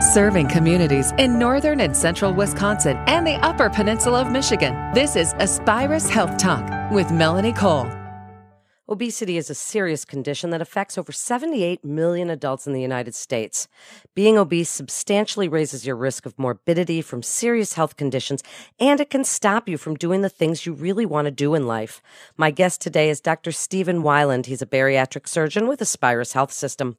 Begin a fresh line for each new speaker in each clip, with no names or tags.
Serving communities in northern and central Wisconsin and the upper peninsula of Michigan. This is Aspirus Health Talk with Melanie Cole.
Obesity is a serious condition that affects over 78 million adults in the United States. Being obese substantially raises your risk of morbidity from serious health conditions, and it can stop you from doing the things you really want to do in life. My guest today is Dr. Stephen Weiland. He's a bariatric surgeon with Aspirus Health System.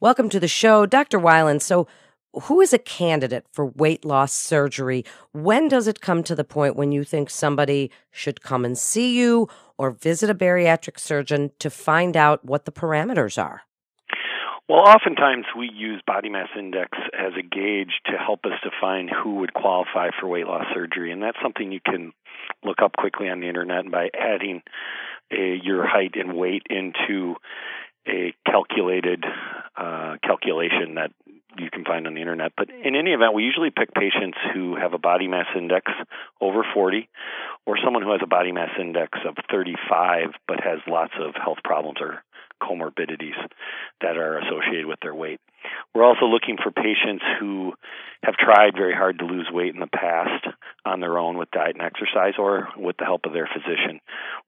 Welcome to the show, Dr. Weiland. So, who is a candidate for weight loss surgery? When does it come to the point when you think somebody should come and see you or visit a bariatric surgeon to find out what the parameters are?
Well, oftentimes we use body mass index as a gauge to help us define who would qualify for weight loss surgery, and that's something you can look up quickly on the internet by adding a, your height and weight into a calculated uh, calculation that you can find on the internet. But in any event, we usually pick patients who have a body mass index over 40 or someone who has a body mass index of 35 but has lots of health problems or comorbidities that are associated with their weight. We're also looking for patients who have tried very hard to lose weight in the past on their own with diet and exercise or with the help of their physician.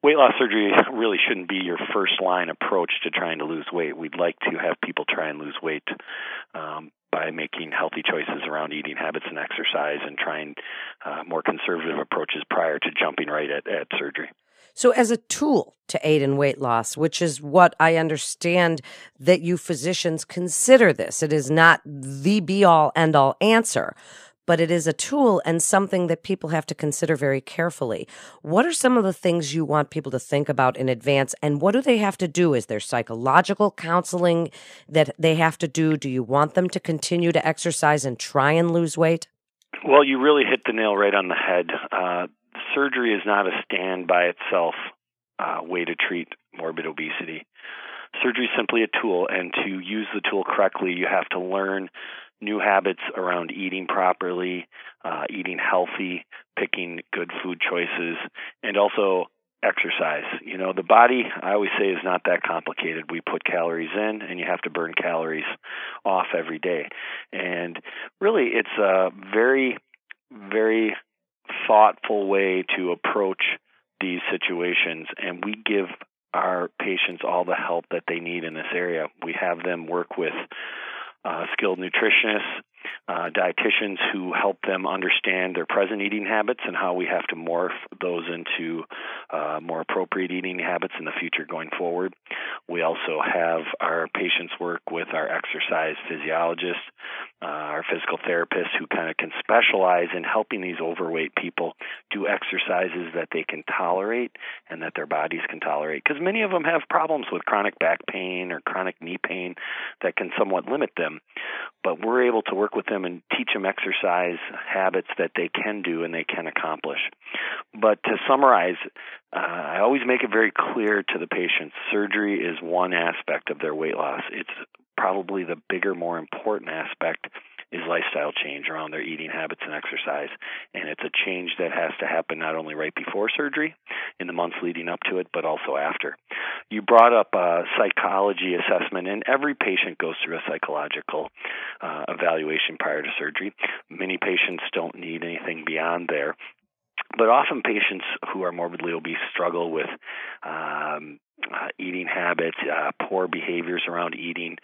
Weight loss surgery really shouldn't be your first line approach to trying to lose weight. We'd like to have people try and lose weight um, by making healthy choices around eating habits and exercise and trying uh, more conservative approaches prior to jumping right at, at surgery.
So, as a tool to aid in weight loss, which is what I understand that you physicians consider this, it is not the be all end all answer, but it is a tool and something that people have to consider very carefully. What are some of the things you want people to think about in advance, and what do they have to do? Is there psychological counseling that they have to do? Do you want them to continue to exercise and try and lose weight?
Well, you really hit the nail right on the head. Uh, surgery is not a stand by itself uh, way to treat morbid obesity. Surgery is simply a tool, and to use the tool correctly, you have to learn new habits around eating properly, uh, eating healthy, picking good food choices, and also exercise. You know, the body, I always say, is not that complicated. We put calories in, and you have to burn calories off every day. And really, it's a very, very thoughtful way to approach these situations, and we give our patients all the help that they need in this area. We have them work with uh, skilled nutritionists, uh, dietitians who help them understand their present eating habits and how we have to morph those into uh, more appropriate eating habits in the future going forward. We also have our patients work with our exercise physiologists, uh, our physical therapists who kind of can specialize in helping these overweight people do exercises that they can tolerate and that their bodies can tolerate. Because many of them have problems with chronic back pain or chronic knee pain that can somewhat limit them. But we're able to work with them and teach them exercise habits that they can do and they can accomplish. But to summarize, uh, I always make it very clear to the patients surgery is one aspect of their weight loss. It's probably the bigger, more important aspect is lifestyle change around their eating habits and exercise. And it's a change that has to happen not only right before surgery, in the months leading up to it, but also after. You brought up a psychology assessment, and every patient goes through a psychological uh, evaluation prior to surgery. Many patients don't need anything beyond there but often patients who are morbidly obese struggle with um, eating habits, uh, poor behaviors around eating,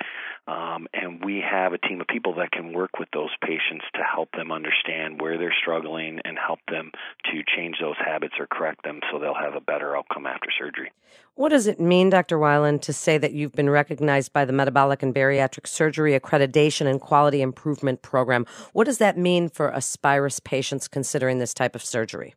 um, and we have a team of people that can work with those patients to help them understand where they're struggling and help them to change those habits or correct them so they'll have a better outcome after surgery.
What does it mean, Dr. Weiland, to say that you've been recognized by the Metabolic and Bariatric Surgery Accreditation and Quality Improvement Program? What does that mean for Aspirus patients considering this type of surgery?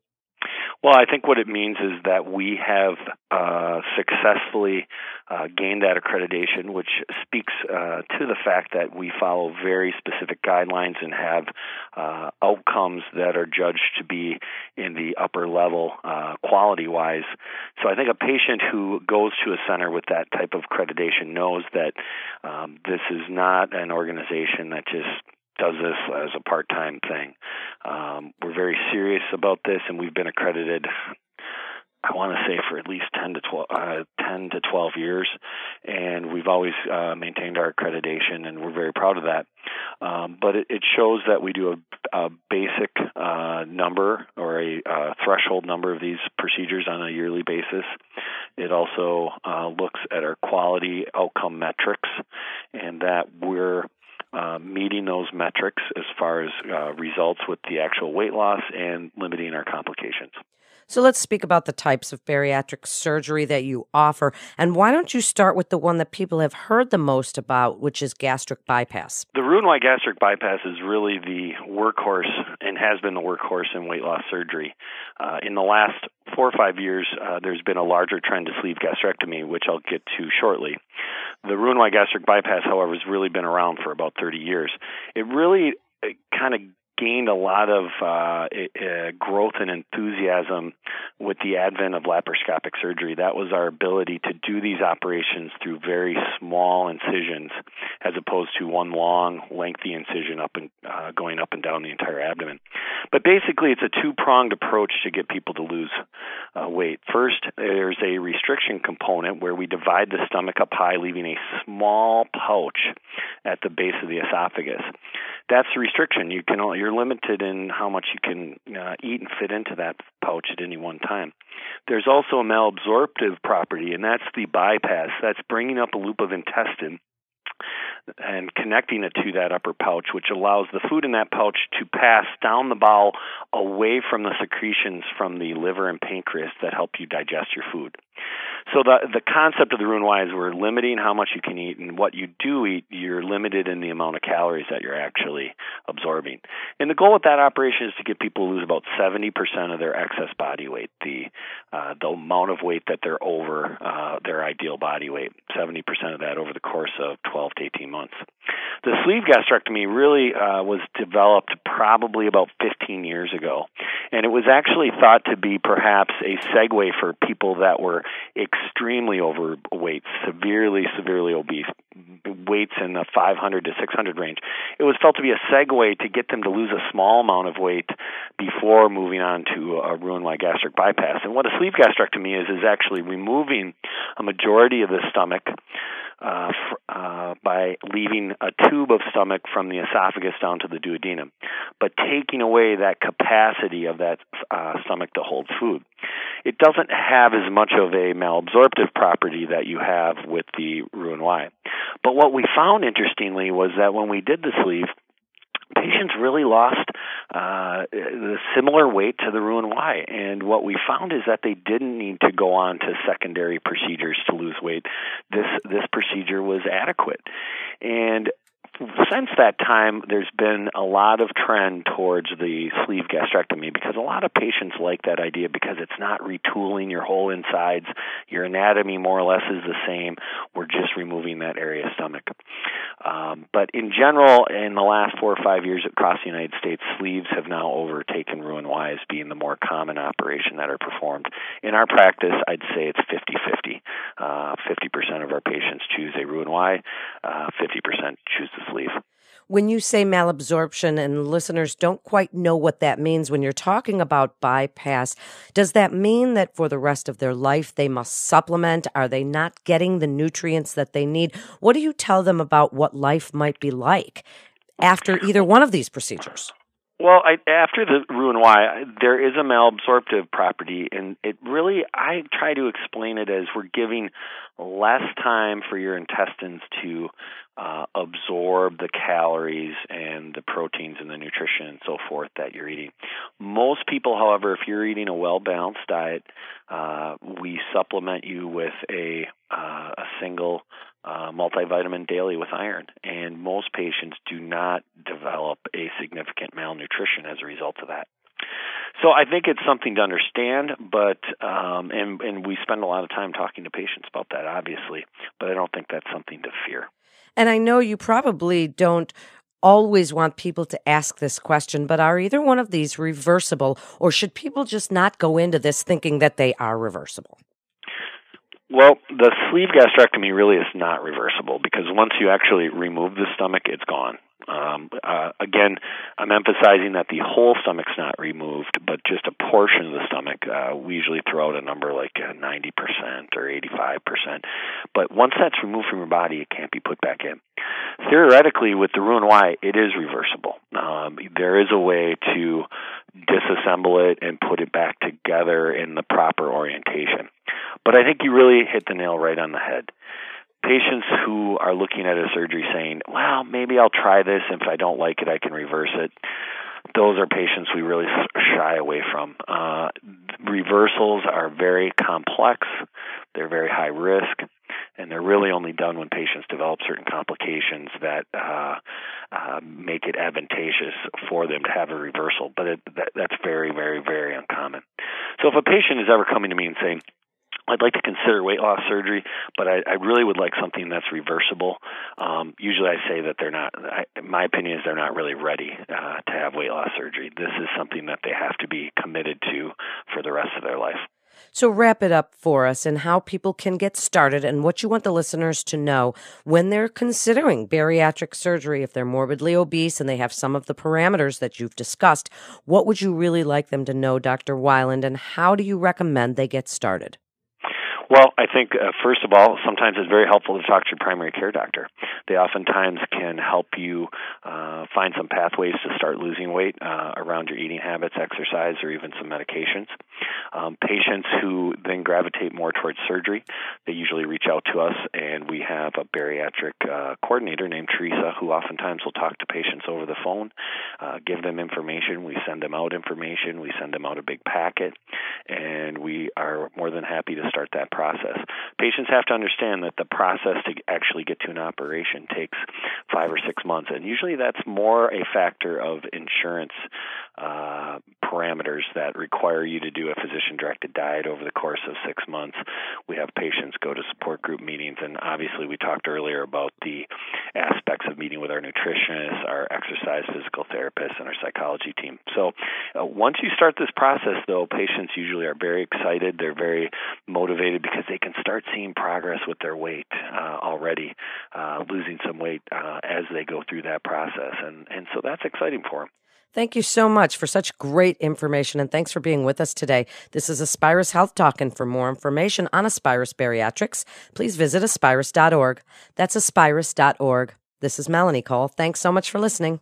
Well, I think what it means is that we have uh, successfully uh, gained that accreditation, which speaks uh, to the fact that we follow very specific guidelines and have uh, outcomes that are judged to be in the upper level uh, quality wise. So I think a patient who goes to a center with that type of accreditation knows that um, this is not an organization that just does this as a part time thing. Um, we're very serious about this, and we've been accredited. I want to say for at least 10 to 12, uh, 10 to 12 years, and we've always uh, maintained our accreditation, and we're very proud of that. Um, but it, it, shows that we do a, a basic uh, number or a uh, threshold number of these procedures on a yearly basis. It also uh, looks at our quality outcome metrics and that we're uh, meeting those metrics as far as uh, results with the actual weight loss and limiting our complications.
So let's speak about the types of bariatric surgery that you offer. And why don't you start with the one that people have heard the most about, which is gastric bypass?
The Roux-en-Y gastric bypass is really the workhorse and has been the workhorse in weight loss surgery. Uh, in the last four or five years, uh, there's been a larger trend to sleeve gastrectomy, which I'll get to shortly. The Roux-en-Y gastric bypass, however, has really been around for about 30 years. It really kind of gained a lot of uh, uh, growth and enthusiasm with the advent of laparoscopic surgery. That was our ability to do these operations through very small incisions, as opposed to one long, lengthy incision up and uh, going up and down the entire abdomen. But basically, it's a two-pronged approach to get people to lose uh, weight. First, there's a restriction component where we divide the stomach up high, leaving a small pouch at the base of the esophagus. That's the restriction. You can you're limited in how much you can uh, eat and fit into that pouch at any one time. There's also a malabsorptive property, and that's the bypass. That's bringing up a loop of intestine and connecting it to that upper pouch, which allows the food in that pouch to pass down the bowel away from the secretions from the liver and pancreas that help you digest your food. So the the concept of the Roux-en-Y is we're limiting how much you can eat, and what you do eat, you're limited in the amount of calories that you're actually absorbing. And the goal with that operation is to get people to lose about 70% of their excess body weight, the uh, the amount of weight that they're over uh, their ideal body weight, 70% of that over the course of 12 to 18 months. The sleeve gastrectomy really uh, was developed probably about 15 years ago, and it was actually thought to be perhaps a segue for people that were extremely overweight, severely, severely obese, weights in the 500 to 600 range. It was felt to be a segue to get them to lose a small amount of weight before moving on to a Roux-en-Y gastric bypass. And what a sleeve gastrectomy is is actually removing a majority of the stomach uh, uh, by leaving a tube of stomach from the esophagus down to the duodenum, but taking away that capacity of that uh, stomach to hold food. It doesn't have as much of a malabsorptive property that you have with the Roux-en-Y. But what we found interestingly was that when we did the sleeve, patients really lost uh, the similar weight to the Roux-en-Y. And what we found is that they didn't need to go on to secondary procedures to lose weight. This this procedure was adequate. And since that time, there's been a lot of trend towards the sleeve gastrectomy because a lot of patients like that idea because it's not retooling your whole insides. Your anatomy more or less is the same. We're just removing that area of stomach. Um, but in general, in the last four or five years across the United States, sleeves have now overtaken Roux-en-Y as being the more common operation that are performed. In our practice, I'd say it's 50 50. Uh, 50% of our patients choose a Roux-en-Y, uh, 50% choose the sleeve.
When you say malabsorption and listeners don't quite know what that means when you're talking about bypass, does that mean that for the rest of their life they must supplement? Are they not getting the nutrients that they need? What do you tell them about what life might be like after either one of these procedures?
Well, I, after the Roux-en-Y, there is a malabsorptive property, and it really, I try to explain it as we're giving less time for your intestines to uh, absorb the calories and the proteins and the nutrition and so forth that you're eating. Most people, however, if you're eating a well balanced diet, uh, we supplement you with a uh, a single uh, multivitamin daily with iron, and most patients do not develop a significant malnutrition as a result of that. So I think it's something to understand, but um, and and we spend a lot of time talking to patients about that, obviously, but I don't think that's something to fear.
And I know you probably don't always want people to ask this question, but are either one of these reversible, or should people just not go into this thinking that they are reversible?
Well, the sleeve gastrectomy really is not reversible because once you actually remove the stomach, it's gone. Um, uh, again, I'm emphasizing that the whole stomach's not removed, but just a portion of the stomach. Uh, we usually throw out a number like uh, 90% uh, or 85%. But once that's removed from your body, it can't be put back in. Theoretically, with the Roux-en-Y, it is reversible. Um, there is a way to disassemble it and put it back together in the proper orientation. But I think you really hit the nail right on the head patients who are looking at a surgery saying, well, maybe I'll try this. And if I don't like it, I can reverse it. Those are patients we really shy away from. Uh, reversals are very complex, they're very high risk, and they're really only done when patients develop certain complications that uh, uh, make it advantageous for them to have a reversal. But it, that, that's very, very, very uncommon. So if a patient is ever coming to me and saying, I'd like to consider weight loss surgery, but I, I really would like something that's reversible. Um, usually, I say that they're not. I, my opinion is they're not really ready uh, to have weight loss surgery. This is something that they have to be committed to for the rest of their life.
So, wrap it up for us and how people can get started and what you want the listeners to know when they're considering bariatric surgery. If they're morbidly obese and they have some of the parameters that you've discussed, what would you really like them to know, Dr. Weiland, and how do you recommend they get started?
Well, I think uh, first of all, sometimes it's very helpful to talk to your primary care doctor. They oftentimes can help you uh, find some pathways to start losing weight uh, around your eating habits, exercise, or even some medications. Patients who then gravitate more towards surgery, they usually reach out to us, and we have a bariatric uh, coordinator named Teresa who oftentimes will talk to patients over the phone, uh, give them information. We send them out information. We send them out a big packet, and we are more than happy to start that process process. Patients have to understand that the process to actually get to an operation takes five or six months, and usually that's more a factor of insurance uh, parameters that require you to do a physician directed diet over the course of six months. We have patients go to support group meetings, and obviously, we talked earlier about the aspects of meeting with our nutritionists, our exercise physical therapists, and our psychology team. So, uh, once you start this process, though, patients usually are very excited. They're very motivated because they can start seeing progress with their weight uh, already, uh, losing some weight uh, as they go through that process, and and so that's exciting for them.
Thank you so much for such great information and thanks for being with us today. This is Aspirus Health Talk, and for more information on Aspirus Bariatrics, please visit aspirus.org. That's aspirus.org. This is Melanie Cole. Thanks so much for listening.